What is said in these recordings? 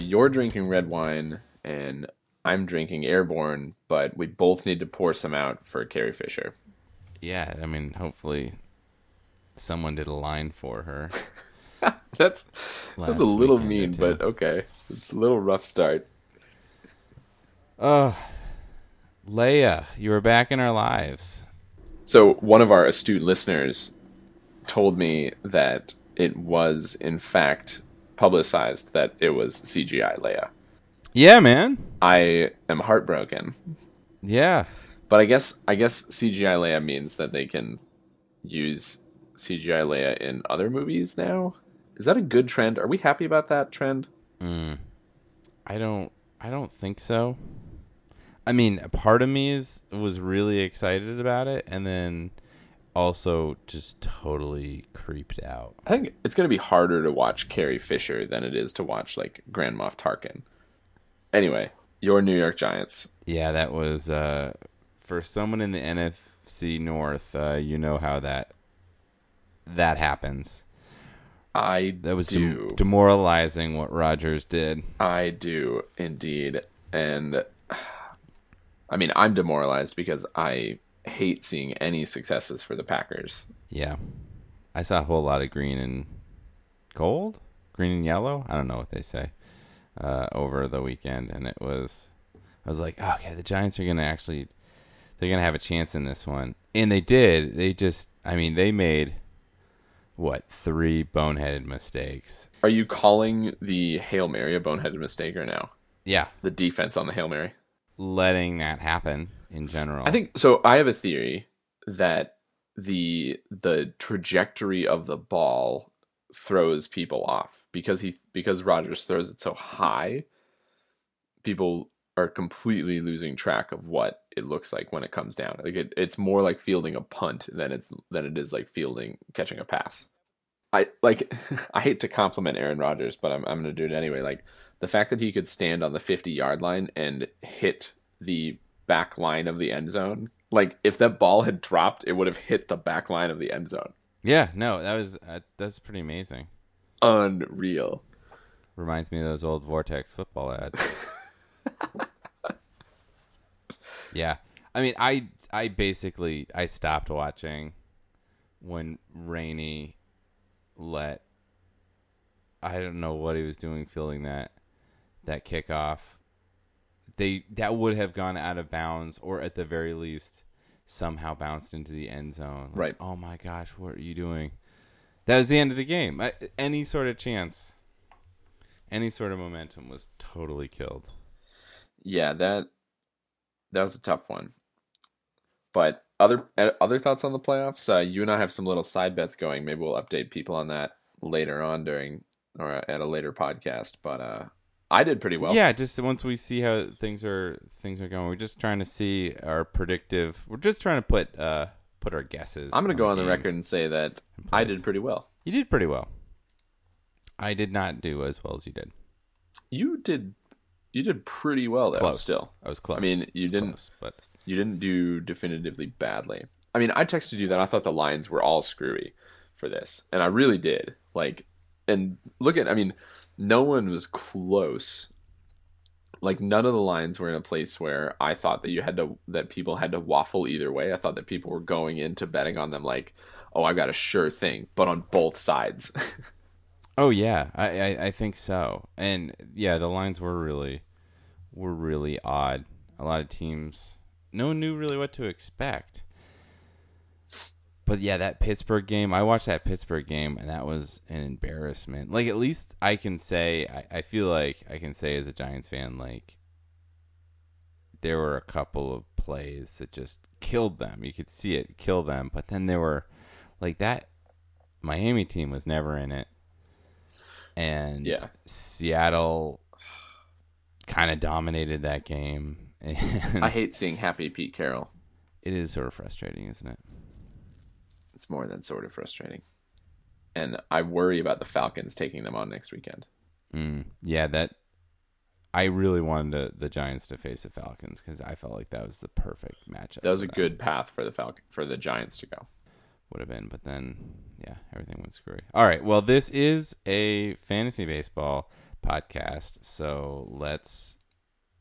You're drinking red wine and I'm drinking airborne, but we both need to pour some out for Carrie Fisher. Yeah, I mean, hopefully someone did a line for her. That's that's a little mean, but okay. It's a little rough start. Oh, Leia, you were back in our lives. So, one of our astute listeners told me that it was in fact publicized that it was CGI Leia. Yeah, man. I am heartbroken. Yeah. But I guess I guess CGI Leia means that they can use CGI Leia in other movies now. Is that a good trend? Are we happy about that trend? Mm. I don't. I don't think so. I mean, a part of me is was really excited about it, and then also just totally creeped out. I think it's going to be harder to watch Carrie Fisher than it is to watch like Grand Moff Tarkin. Anyway, your New York Giants. Yeah, that was uh, for someone in the NFC North. Uh, you know how that that happens. I That was do. dem- demoralizing what Rodgers did. I do indeed. And I mean, I'm demoralized because I hate seeing any successes for the Packers. Yeah, I saw a whole lot of green and gold, green and yellow. I don't know what they say uh, over the weekend, and it was. I was like, okay, the Giants are gonna actually, they're gonna have a chance in this one, and they did. They just, I mean, they made what three boneheaded mistakes. Are you calling the Hail Mary a boneheaded mistake or no? Yeah, The defense on the Hail Mary. Letting that happen in general. I think so. I have a theory that the the trajectory of the ball throws people off because he because Rodgers throws it so high. People are completely losing track of what it looks like when it comes down. Like it, it's more like fielding a punt than it's than it is like fielding catching a pass. I like I hate to compliment Aaron Rodgers, but I'm I'm gonna do it anyway. Like the fact that he could stand on the 50 yard line and hit the back line of the end zone. Like if that ball had dropped, it would have hit the back line of the end zone. yeah, no, that was uh, that's pretty amazing. Unreal. Reminds me of those old Vortex football ads. yeah. I mean, I I basically I stopped watching when Rainey let I don't know what he was doing fielding that that kickoff. They that would have gone out of bounds or at the very least somehow bounced into the end zone. Like, Right. Oh my gosh, what are you doing? That was the end of the game. I, any sort of chance any sort of momentum was totally killed. Yeah, that that was a tough one. But other other thoughts on the playoffs? Uh, you and I have some little side bets going. Maybe we'll update people on that later on during or at a later podcast. But uh, I did pretty well. yeah, just once we see how things are things are going, we're just trying to see our predictive. We're just trying to put uh put our guesses. I'm gonna go on the record and say that I did pretty well. You did pretty well. I did not do as well as you did. You did you did pretty well though. Close. Still, I was close. I mean, you didn't- close, but you didn't do definitively badly. I mean, I texted you that I thought the lines were all screwy for this, and I really did. Like, and look at, I mean, no one was close. Like, none of the lines were in a place where I thought that you had to, that people had to waffle either way. I thought that people were going into betting on them like, oh, I got a sure thing, but on both sides. oh yeah, I, I I think so. And yeah, the lines were really were really odd. A lot of teams, no one knew really what to expect. But yeah, that Pittsburgh game, I watched that Pittsburgh game, and that was an embarrassment. Like, at least I can say, I, I feel like I can say as a Giants fan, like, there were a couple of plays that just killed them. You could see it kill them, but then there were like that Miami team was never in it. And Yeah. Seattle kind of dominated that game. And I hate seeing happy Pete Carroll. it is sort of frustrating, isn't it? It's more than sort of frustrating. And I worry about the Falcons taking them on next weekend. Mm, yeah, that I really wanted to, the Giants to face the Falcons because I felt like that was the perfect matchup. That was a them. good path for the Falcon for the Giants to go. would have been, but then yeah, everything went screwy. All right, well, this is a fantasy baseball podcast, so let's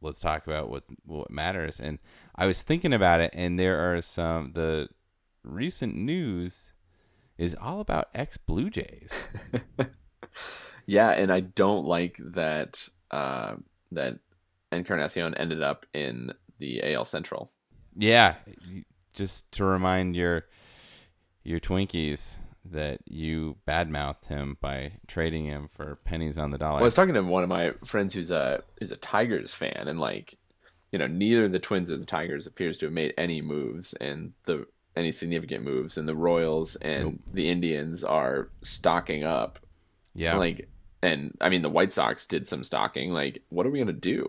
let's talk about what what matters. And I was thinking about it, and there are some the recent news is all about ex Blue Jays. Yeah, and I don't like that uh, that Encarnacion ended up in the AL Central. Yeah, just to remind your your Twinkies that you badmouthed him by trading him for pennies on the dollar. I was talking to one of my friends who's a who's a Tigers fan, and like, you know, neither the Twins or the Tigers appears to have made any moves, and the any significant moves, and the Royals and the Indians are stocking up. yeah, Like, and I mean, the White Sox did some stocking. Like, what are we gonna do?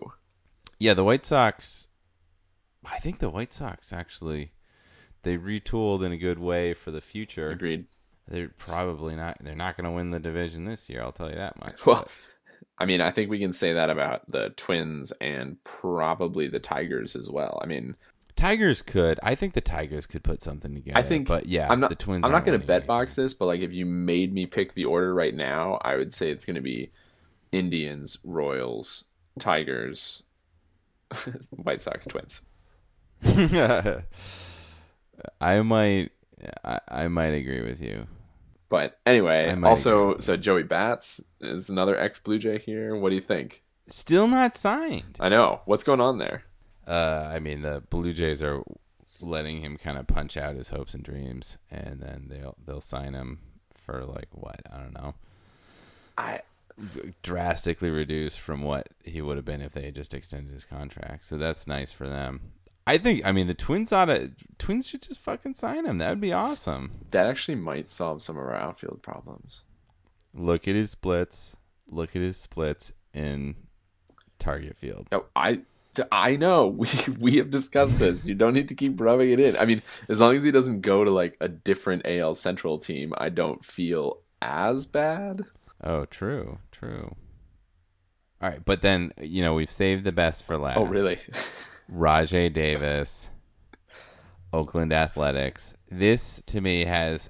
yeah. The White Sox. I think the White Sox actually they retooled in a good way for the future. Agreed. They're probably not. They're not going to win the division this year. I'll tell you that much. Well, but- I mean, I think we can say that about the Twins and probably the Tigers as well. I mean, Tigers could. I think the Tigers could put something together. I think but yeah, I'm not. the Twins. I'm not going to bet box this, but like if you made me pick the order right now, I would say it's going to be Indians, Royals, Tigers, White Sox, Twins. I might. I, I might agree with you. But anyway, also, so Joey Bats is another ex Blue Jay here. What do you think? Still not signed. I know what's going on there. Uh, I mean, the Blue Jays are letting him kind of punch out his hopes and dreams, and then they'll they'll sign him for like what I don't know, I drastically reduced from what he would have been if they had just extended his contract. So that's nice for them. I think. I mean, the Twins ought to. Twins should just fucking sign him. That would be awesome. that actually might solve some of our outfield problems. Look at his splits. Look at his splits in target field. Oh, I I know we we have discussed this. You don't need to keep rubbing it in. I mean, as long as he doesn't go to like a different AL Central team, I don't feel as bad. Oh, true, true. All right, but then you know we've saved the best for last. Oh, really? Rajai Davis, Oakland Athletics. This to me has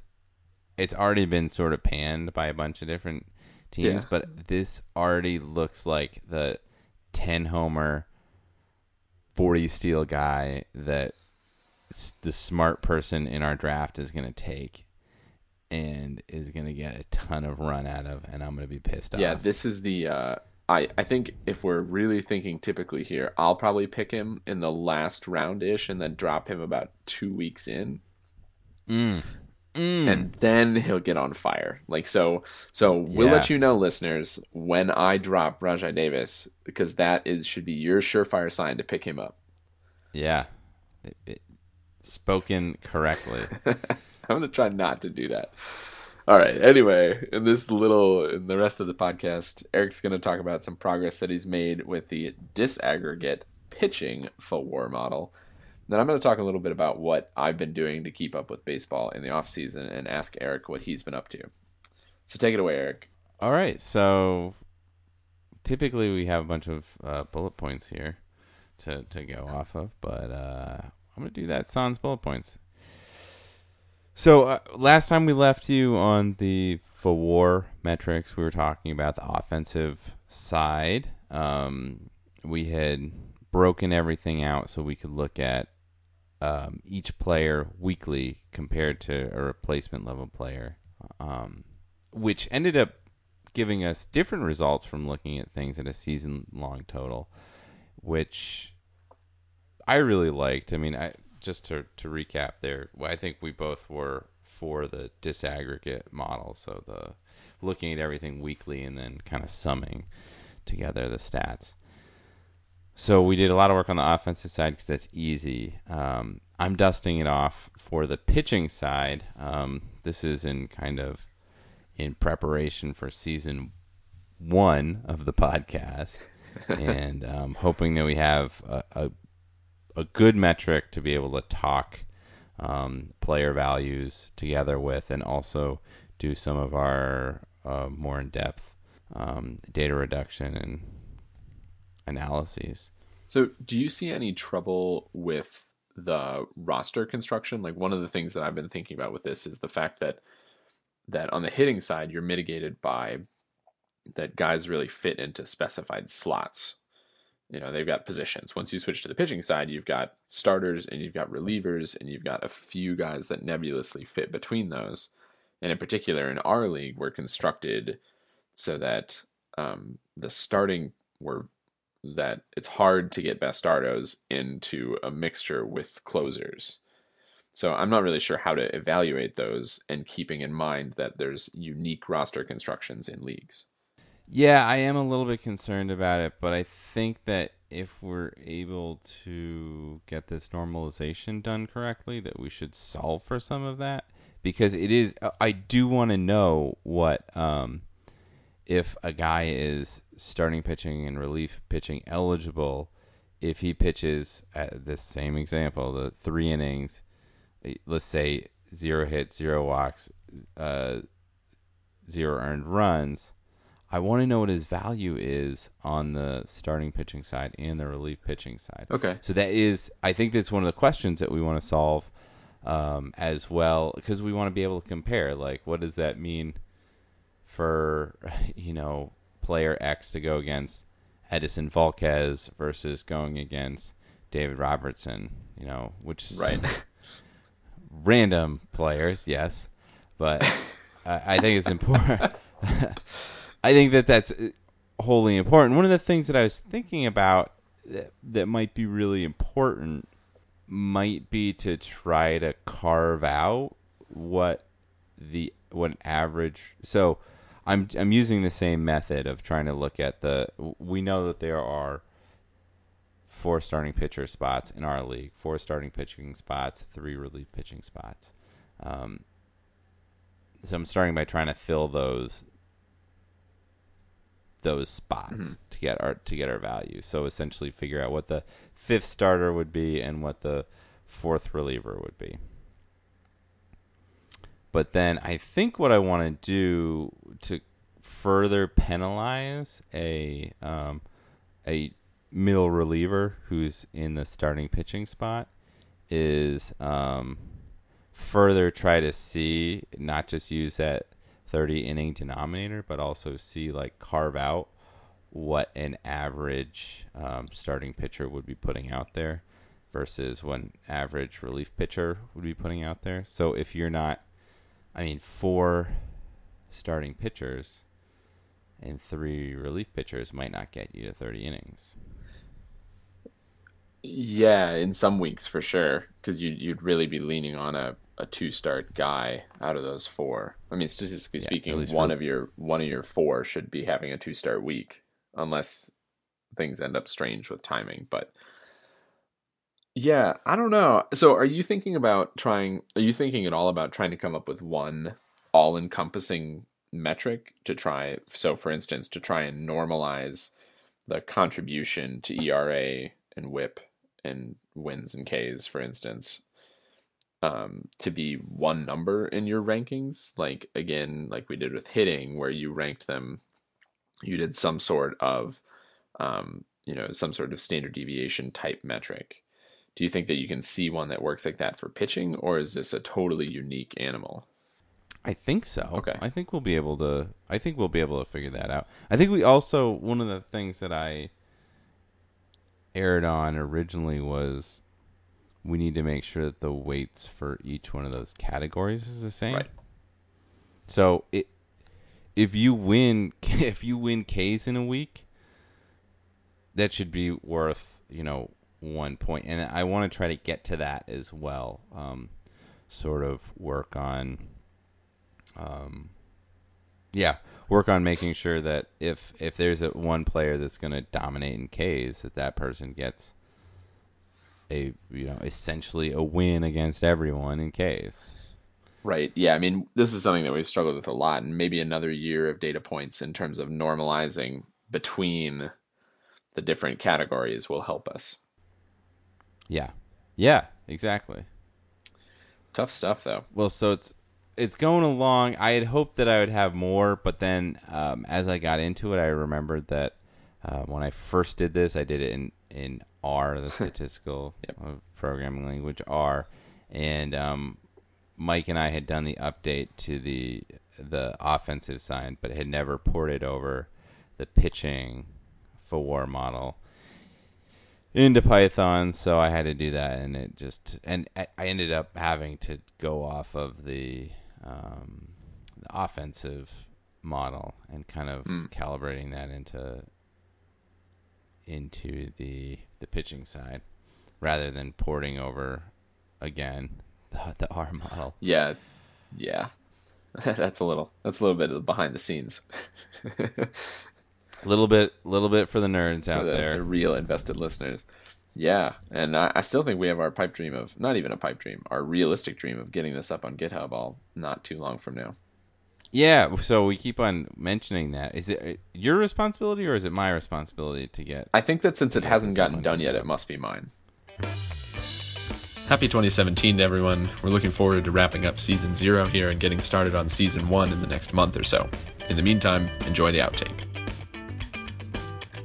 it's already been sort of panned by a bunch of different teams, Yeah. but this already looks like the 10 homer 40 steal guy that the smart person in our draft is going to take and is going to get a ton of run out of and I'm going to be pissed yeah, off. Yeah, this is the. Uh, I I think if we're really thinking typically here, I'll probably pick him in the last round ish, and then drop him about two weeks in, Mm. Mm. and then he'll get on fire. Like so. So we'll Yeah. let you know, listeners, when I drop Rajai Davis, because that is should be your surefire sign to pick him up. yeah. It- it- spoken correctly. I'm gonna try not to do that. All right. Anyway, in this little, in the rest of the podcast, Eric's gonna talk about some progress that he's made with the disaggregate pitching for war model. Then I'm gonna talk a little bit about what I've been doing to keep up with baseball in the off season and ask Eric what he's been up to. So take it away, Eric. All right, so typically we have a bunch of uh, bullet points here to, to go off of, but uh, I'm going to do that sans bullet points. So uh, last time we left you on the for war metrics, we were talking about the offensive side. Um, we had broken everything out so we could look at um, each player weekly compared to a replacement level player, um, which ended up giving us different results from looking at things at a season long total, which I really liked. I mean, I just to to recap there, I think we both were for the disaggregate model, so the looking at everything weekly and then kind of summing together the stats. So we did a lot of work on the offensive side because that's easy. Um, I'm dusting it off for the pitching side. Um, this is in kind of in preparation for season one of the podcast, and um, hoping that we have a, a, a good metric to be able to talk um, player values together with, and also do some of our uh, more in depth um, data reduction and analyses. So, do you see any trouble with the roster construction? Like one of the things that I've been thinking about with this is the fact that that on the hitting side, you're mitigated by that guys really fit into specified slots. You know, they've got positions. Once you switch to the pitching side, you've got starters and you've got relievers and you've got a few guys that nebulously fit between those. And in particular, in our league, we're constructed so that um, the starting were that it's hard to get bastardos into a mixture with closers. So I'm not really sure how to evaluate those and keeping in mind that there's unique roster constructions in leagues. Yeah, I am a little bit concerned about it, but I think that if we're able to get this normalization done correctly, that we should solve for some of that because it is. I do want to know what um, if a guy is starting pitching and relief pitching eligible, if he pitches at the same example, the three innings, eh, let's say zero hits, zero walks, uh, zero earned runs. I want to know what his value is on the starting pitching side and the relief pitching side. Okay. So that is, I think that's one of the questions that we want to solve um, as well, because we want to be able to compare. Like, what does that mean for you know player X to go against Edinson Volquez versus going against David Robertson? You know, which right random players, yes, but I, I think it's important. I think that that's uh, wholly important. One of the things that I was thinking about that, that might be really important might be to try to carve out what the what average so I'm I'm using the same method of trying to look at the. We know that there are four starting pitcher spots in our league, four starting pitching spots, three relief pitching spots. Um, so I'm starting by trying to fill those those spots mm-hmm. to get our to get our value. So essentially, figure out what the fifth starter would be and what the fourth reliever would be. But then I think what I want to do to further penalize a um, a middle reliever who's in the starting pitching spot is um, further try to see not just use that 30 inning denominator, but also see like carve out what an average um, starting pitcher would be putting out there versus what an average relief pitcher would be putting out there. So if you're not I mean, four starting pitchers and three relief pitchers might not get you to 30 innings. Yeah, in some weeks for sure, because you'd, you'd really be leaning on a, a two start guy out of those four. I mean, statistically yeah, speaking, one of your one of your four should be having a two start week, unless things end up strange with timing. But yeah, I don't know. So are you thinking about trying are you thinking at all about trying to come up with one all-encompassing metric to try so for instance to try and normalize the contribution to ERA and whip and wins and Ks for instance um, to be one number in your rankings like again like we did with hitting where you ranked them you did some sort of um, you know some sort of standard deviation type metric do you think that you can see one that works like that for pitching, or is this a totally unique animal? I think so. Okay. I think we'll be able to. I think we'll be able to figure that out. I think we also one of the things that I aired on originally was we need to make sure that the weights for each one of those categories is the same. Right. So it if you win if you win K's in a week, that should be worth you know one point, and I want to try to get to that as well. Um, sort of work on um, Yeah, work on making sure that if if there's a one player that's going to dominate in Ks, that that person gets a you know essentially a win against everyone in Ks. Right. Yeah. I mean, this is something that we've struggled with a lot, and maybe another year of data points in terms of normalizing between the different categories will help us. Yeah. Yeah. Exactly. Tough stuff, though. Well, so it's it's going along. I had hoped that I would have more, but then um, as I got into it, I remembered that uh, when I first did this, I did it in in R, the statistical Yep. uh, programming language R, and um, Mike and I had done the update to the the offensive side, but had never ported over the pitching for war model into Python, so I had to do that, and it just and I ended up having to go off of the, um, the offensive model and kind of Mm. calibrating that into into the the pitching side rather than porting over again the, the R model. Yeah. Yeah. that's a little. That's a little bit of behind the scenes. A little bit, little bit for the nerds out the, there. the real invested listeners. Yeah, and I, I still think we have our pipe dream of not even a pipe dream, our realistic dream of getting this up on GitHub all not too long from now. Yeah, so we keep on mentioning that. Is it uh, your responsibility or is it my responsibility to get? I think that since it hasn't gotten done yet, it must be mine. Happy 2017 to everyone. We're looking forward to wrapping up season zero here and getting started on season one in the next month or so. In the meantime, enjoy the outtake.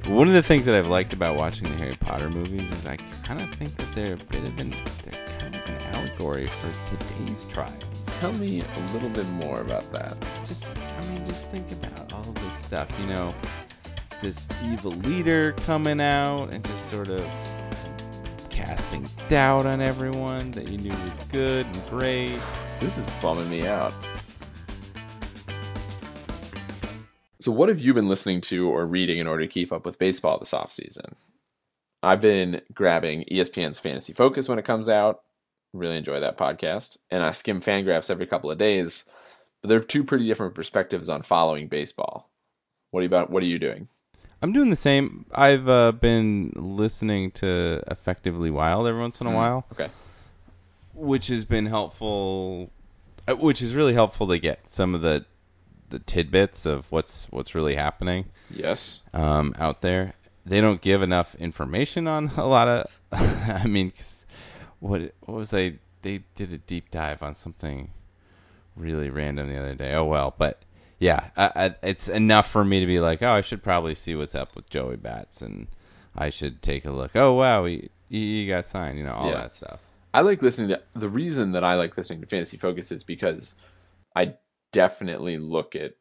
One of the things that I've liked about watching the Harry Potter movies is I kind of think that they're a bit of an they're kind of an allegory for today's trials. Tell me a little bit more about that. Just, I mean, just think about all this stuff. You know, this evil leader coming out and just sort of casting doubt on everyone that you knew was good and great. This is bumming me out. So, what have you been listening to or reading in order to keep up with baseball this offseason? I've been grabbing ESPN's Fantasy Focus when it comes out. Really enjoy that podcast. And I skim Fangraphs every couple of days. But they're two pretty different perspectives on following baseball. What are you about? What are you doing? I'm doing the same. I've uh, been listening to Effectively Wild every once in a Hmm. while. Okay. which has been helpful uh, which is really helpful to get some of the the tidbits of what's what's really happening Yes. um, out there they don't give enough information on a lot of i mean 'cause what what was they they did a deep dive on something really random the other day oh well but yeah I, I, it's enough for me to be like oh i should probably see what's up with joey bats and i should take a look oh wow he, he got signed you know all Yeah. that stuff I like listening to the reason that I like listening to Fantasy Focus is because I definitely look at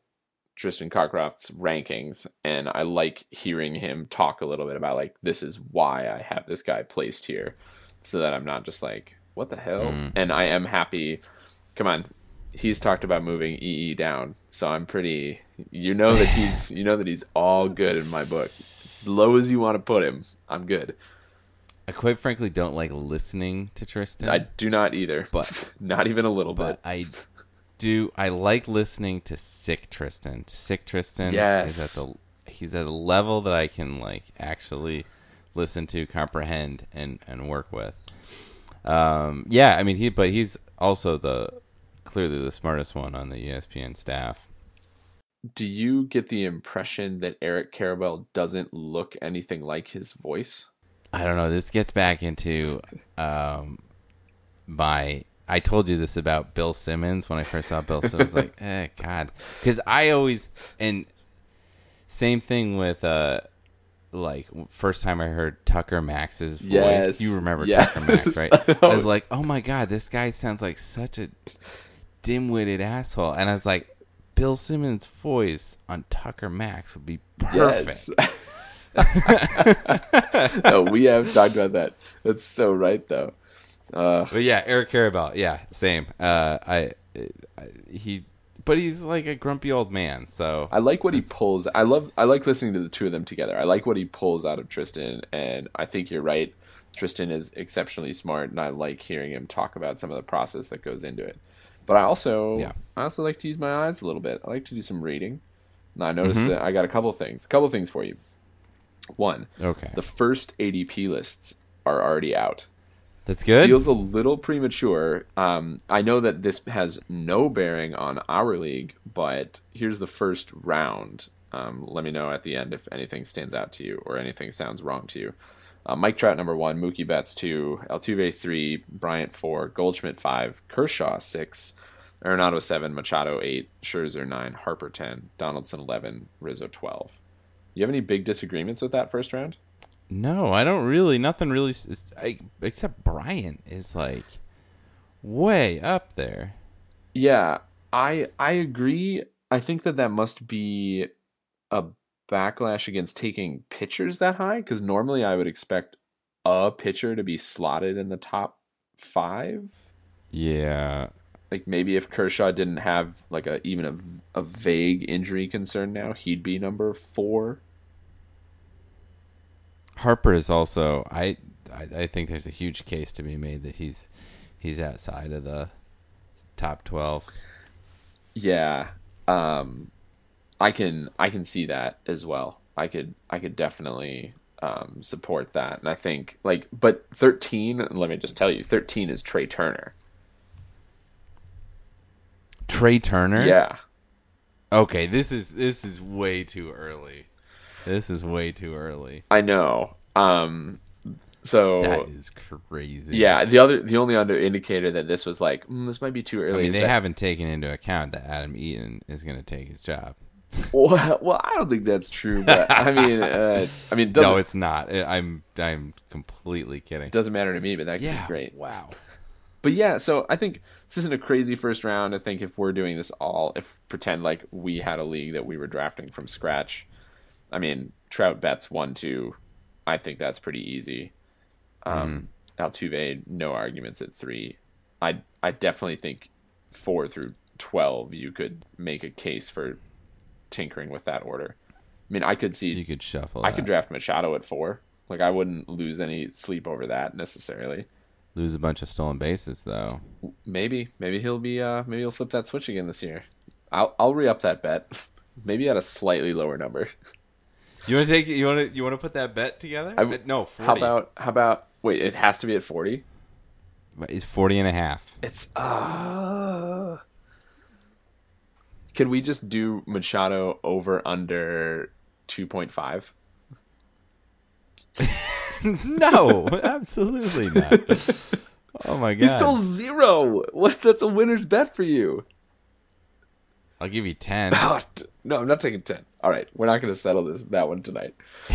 Tristan Cockcroft's rankings and I like hearing him talk a little bit about like this is why I have this guy placed here so that I'm not just like what the hell? Mm. and I am happy. Come on. He's talked about moving EE down so I'm pretty you know that he's you know that he's all good in my book. As low as you want to put him I'm good. I quite frankly don't like listening to Tristan. I do not either. But- not even a little but bit. I do. I like listening to Sick Tristan. Sick Tristan Yes. is at the he's at a level that I can like actually listen to, comprehend, and and work with. Um, yeah, I mean he, but he's also the clearly the smartest one on the ESPN staff. Do you get the impression that Eric Karabell doesn't look anything like his voice? I don't know. This gets back into um, my. I told you this about Bill Simmons when I first saw Bill Simmons. like, eh, God, because I always and same thing with uh, like first time I heard Tucker Max's voice. Yes, You remember yes. Tucker Max, right? I was like, oh my God, this guy sounds like such a dim-witted asshole, and I was like, Bill Simmons' voice on Tucker Max would be perfect. Yes. no, we have talked about that. That's so right, though. Uh, But yeah, Eric Karabell, yeah, same. Uh, I, I, he, but he's like a grumpy old man. So I like what he pulls. I love. I like listening to the two of them together. I like what he pulls out of Tristan, and I think you're right. Tristan is exceptionally smart, and I like hearing him talk about some of the process that goes into it. But I also Yeah. I also like to use my eyes a little bit. I like to do some reading. And I noticed Mhm. that I got a couple things. A couple things for you. One, Okay. the first ADP lists are already out. That's good. Feels a little premature. Um, I know that this has no bearing on our league, but here's the first round. Um, let me know at the end if anything stands out to you or anything sounds wrong to you. Uh, Mike Trout number one, Mookie Betts two, Altuve three, Bryant four, Goldschmidt five, Kershaw six, Arenado seven, Machado eight, Scherzer nine, Harper ten, Donaldson eleven, Rizzo twelve. You have any big disagreements with that first round? No, I don't really. Nothing really. s- I, except Bryant is like way up there. Yeah, I I agree. I think that that must be a backlash against taking pitchers that high because normally I would expect a pitcher to be slotted in the top five. Yeah. Like maybe if Kershaw didn't have like a even a, v- a vague injury concern now, he'd be number four. Harper is also. I, I. I think there's a huge case to be made that he's he's outside of the top twelve. Yeah, um, I can I can see that as well. I could I could definitely um, support that, and I think like, but thirteen. Let me just tell you, thirteen is Trea Turner. Trea Turner. Yeah, Okay. This is this is way too early. This is way too early. I know. Um, so That is crazy. yeah, the other the only other indicator that this was like mm, this might be too early. I mean, they that, haven't taken into account that Adam Eaton is going to take his job. well, well, I don't think that's true, but I mean, uh, it's, I mean, it no, it's not. I'm I'm completely kidding. doesn't matter to me, but that could yeah. be great. Wow. But yeah, so I think this isn't a crazy first round. I think if we're doing this all, if pretend like we had a league that we were drafting from scratch, I mean, Trout Betts one, two. I think that's pretty easy. Um, Altuve, no arguments at three. I I definitely think four through twelve, you could make a case for tinkering with that order. I mean, I could see You could shuffle. I that. could draft Machado at four. Like I wouldn't lose any sleep over that necessarily. lose a bunch of stolen bases though. Maybe, maybe he'll be, uh, maybe he'll flip that switch again this year. I'll, I'll re up that bet. maybe at a slightly lower number. You want to take? You want to? You want to put that bet together? I- no. 40. How about, how about? Wait, it has to be at forty. It's 40 and a half. It's uh. Can we just do Machado over under two point five? no, absolutely not. Oh my god. He's still zero. What? That's a winner's bet for you. I'll give you 10. Oh, no, I'm not taking ten. All right, we're not going to settle this that one tonight.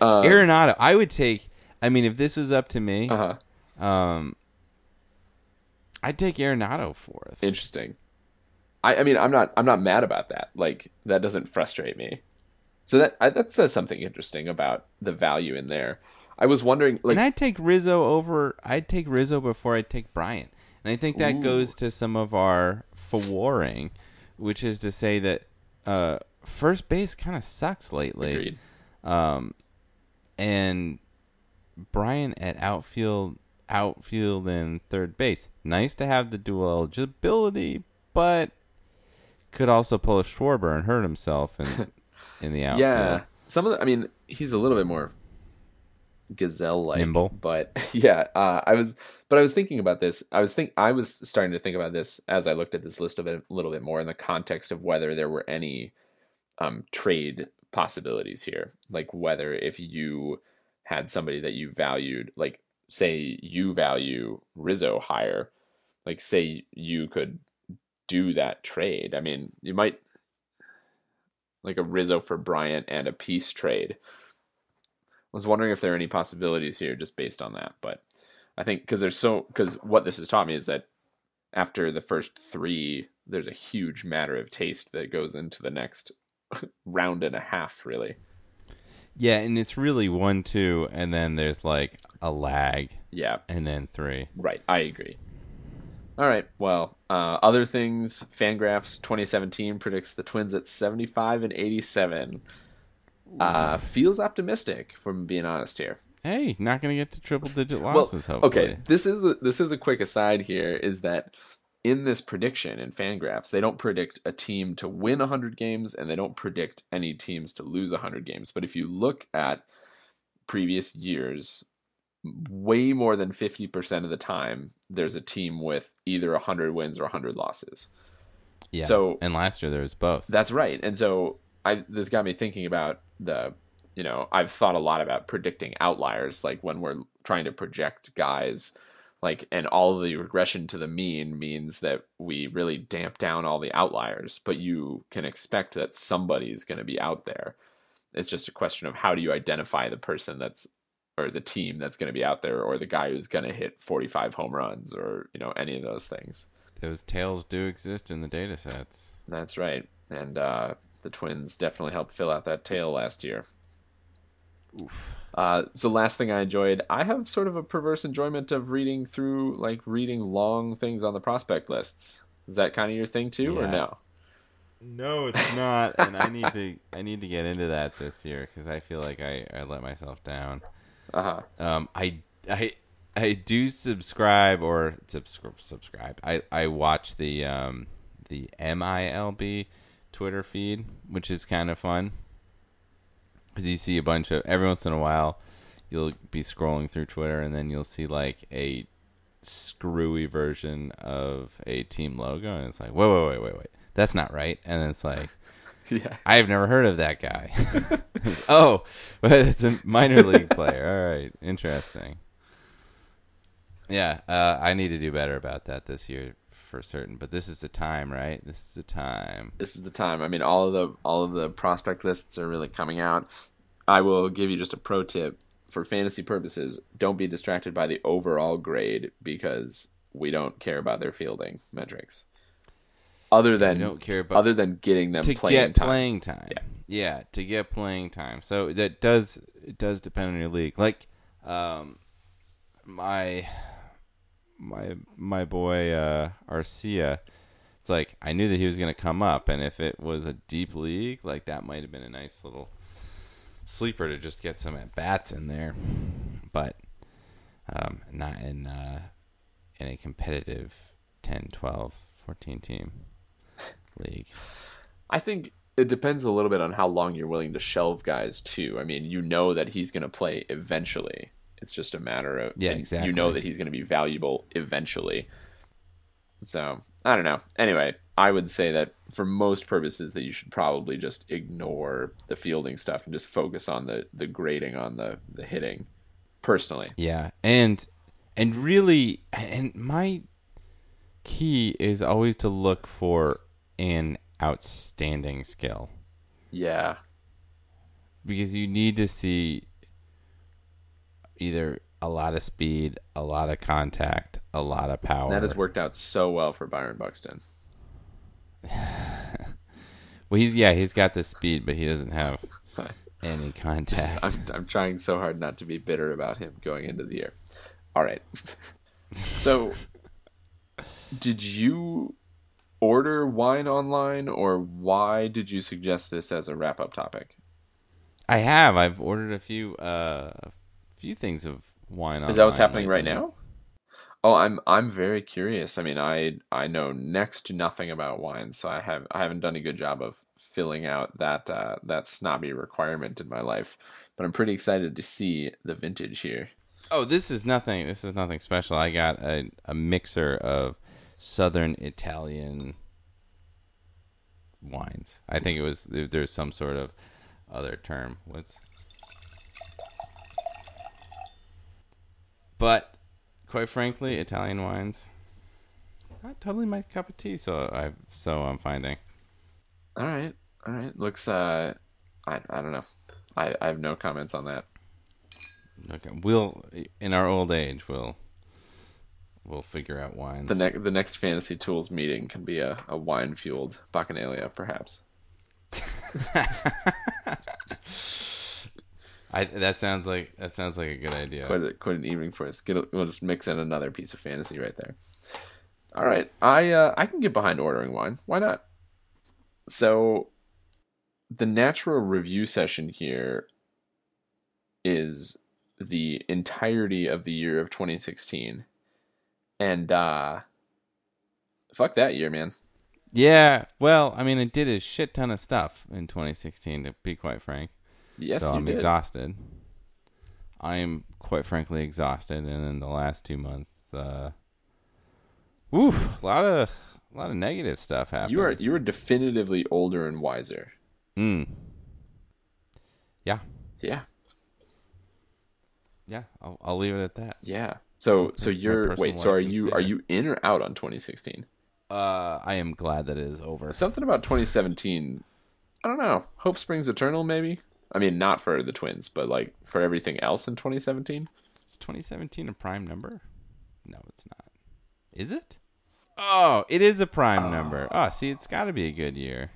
Um, Arenado, I would take. I mean, if this was up to me, uh huh. um, I'd take Arenado fourth. Interesting. I, I mean, I'm not I'm not mad about that. Like that doesn't frustrate me. So that I, that says something interesting about the value in there. I was wondering, like, and I'd take Rizzo over. I'd take Rizzo before I'd take Bryant. And I think that Ooh. goes to some of our warring, which is to say that uh, first base kind of sucks lately. agreed. Um, and Bryant at outfield, outfield and third base. Nice to have the dual eligibility, but could also pull a Schwarber and hurt himself in in the outfield. Yeah, some of the. I mean, he's a little bit more gazelle like, Nimble. but yeah. Uh, I was, but I was thinking about this. I was think I was starting to think about this as I looked at this list of it a little bit more in the context of whether there were any um, trade possibilities here, like whether if you had somebody that you valued, like say you value Rizzo higher, like say you could do that trade. I mean, you might like a Rizzo for Bryant and a piece trade. I was wondering if there are any possibilities here just based on that, but I think because there's so because what this has taught me is that after the first three, there's a huge matter of taste that goes into the next round and a half, really. Yeah, and it's really one, two, and then there's like a lag, Yeah, and then three. right. I agree. All right. Well, uh, other things. Fangraphs 2017 predicts the Twins at 75 and 87. Uh, feels optimistic, from being honest here. Hey, not going to get to triple digit Well, losses. hopefully. Okay, this is a, this is a quick aside here is that in this prediction in Fangraphs, they don't predict a team to win 100 games and they don't predict any teams to lose 100 games. But if you look at previous years, way more than 50% of the time there's a team with either 100 wins or 100 losses. Yeah. so- and last year there was both. That's right. And so I this got me thinking about the you know, I've thought a lot about predicting outliers like when we're trying to project guys like and all of the regression to the mean means that we really damp down all the outliers, but you can expect that somebody's going to be out there. It's just a question of how do you identify the person that's or the team that's going to be out there or the guy who's going to hit 45 home runs or, you know, any of those things. Those tails do exist in the data sets. That's right. And uh, the Twins definitely helped fill out that tail last year. Oof. Uh, so last thing I enjoyed, I have sort of a perverse enjoyment of reading through, like reading long things on the prospect lists. Is that kind of your thing too, or no? No, it's not, and I need to I need to get into that this year because I feel like I, I let myself down. Uh huh. Um, I I I do subscribe or subscribe subscribe. I I watch the um the MILB Twitter feed, which is kind of fun because you see a bunch of every once in a while you'll be scrolling through Twitter and then you'll see like a screwy version of a team logo and it's like wait wait wait wait wait that's not right and it's like Yeah. I've never heard of that guy. oh, but it's a minor league player. All right, interesting. Yeah, uh, I need to do better about that this year for certain. But this is the time, right? This is the time. This is the time. I mean, all of the all of the prospect lists are really coming out. I will give you just a pro tip for fantasy purposes. Don't be distracted by the overall grade because we don't care about their fielding metrics. Other than don't care about other than getting them to playing get time. playing time. Yeah. yeah, to get playing time. So that does it does depend on your league. Like, um, my my my boy uh, Arcia. It's like I knew that he was gonna come up, and if it was a deep league, like that might have been a nice little sleeper to just get some at bats in there, but um, not in uh, in a competitive 10, 12, 14 team league. I think it depends a little bit on how long you're willing to shelve guys too. I mean, you know that he's going to play eventually. It's just a matter of Yeah, exactly. You know that he's going to be valuable eventually. So I don't know. Anyway, I would say that for most purposes, that you should probably just ignore the fielding stuff and just focus on the the grading on the the hitting. Personally, Yeah, and and really, and my key is always to look for an outstanding skill yeah, because you need to see either a lot of speed, a lot of contact, a lot of power. that has worked out so well for Byron Buxton. Well, he's yeah, he's got the speed, but he doesn't have any Just, contact. I'm, I'm trying so hard not to be bitter about him going into the year. All right. so, did you order wine online, or why did you suggest this as a wrap up topic? I have. I've ordered a few uh few things of wine. Is that what's happening right now? Oh, I'm I'm very curious. I mean, I I know next to nothing about wine, so I have I haven't done a good job of filling out that uh, that snobby requirement in my life. But I'm pretty excited to see the vintage here. Oh, this is nothing. This is nothing special. I got a, a mixer of southern Italian wines. I think it was there's some sort of other term. What's But quite frankly, Italian wines not totally my cup of tea. So I so I'm finding. All right, all right. Looks uh, I I don't know. I I have no comments on that. Okay, we'll in our old age we'll we'll figure out wines. The next the next fantasy tools meeting can be a, a wine fueled bacchanalia, perhaps. I that sounds like that sounds like a good idea. Quite a, quite an evening for us. Get a, we'll just mix in another piece of fantasy right there. All right, I uh, I can get behind ordering wine. Why not? So, the natural review session here is the entirety of the year of 2016, and uh, fuck that year, man. Yeah, well, I mean, it did a shit ton of stuff in 2016, to be quite frank. Yes, so I'm did. exhausted. I am quite frankly exhausted, and then the last two months, uh, woof, a lot of a lot of negative stuff happened. You are you are definitively older and wiser. Mm. Yeah, Yeah, yeah. I'll, I'll leave it at that. yeah. So so you're wait. So are you are you in or out on 2016? Uh, I am glad that it is over. Something about 2017. I don't know. Hope springs eternal, maybe. I mean, not for the twins, but like for everything else in 2017. Is 2017 a prime number? No, it's not. Is it? Oh, it is a prime oh. number. Oh, see, it's got to be a good year.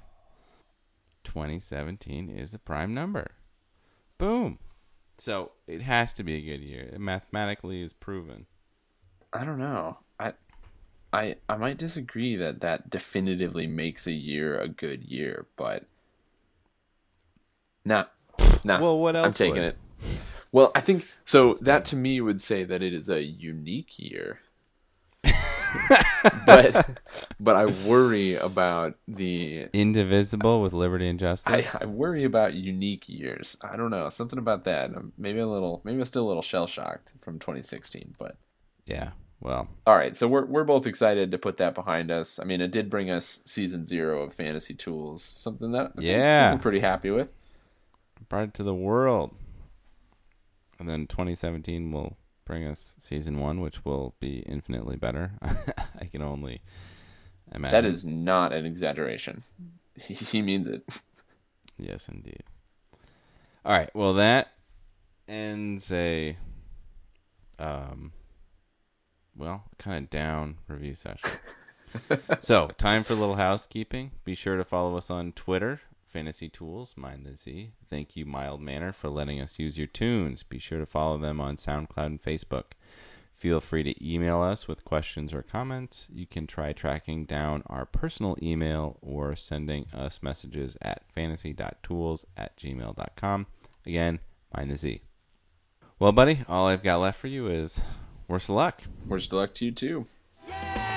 2017 is a prime number. Boom. So it has to be a good year. It mathematically is proven. I don't know. I I I might disagree that that definitively makes a year a good year, but nah, nah. Well, what else I'm taking would? it. Well, I think so. That to me would say that it is a unique year. but but I worry about the Indivisible with liberty and justice. I, I worry about unique years. I don't know something about that. Maybe a little maybe I'm still a little shell shocked from 2016, but yeah. Well, all right, so we're we're both excited to put that behind us. I mean, it did bring us season zero of Fantasy Toolz, something that I think Yeah. we're pretty happy with. Brought it to the world. And then 2017 will bring us season one, which will be infinitely better. I can only imagine. That is not an exaggeration. He, he means it. Yes, indeed. All right. Well, that ends a, um, well, kind of down review session. so, time for a little housekeeping. Be sure to follow us on Twitter, Fantasy Toolz, Mind the Z. Thank you, Mild Manner, for letting us use your tunes. Be sure to follow them on SoundCloud and Facebook. Feel free to email us with questions or comments. You can try tracking down our personal email or sending us messages at fantasy.tools at gmail.com. Again, mind the Z. Well, buddy, all I've got left for you is worst of luck. Worst of luck to you too. Yeah!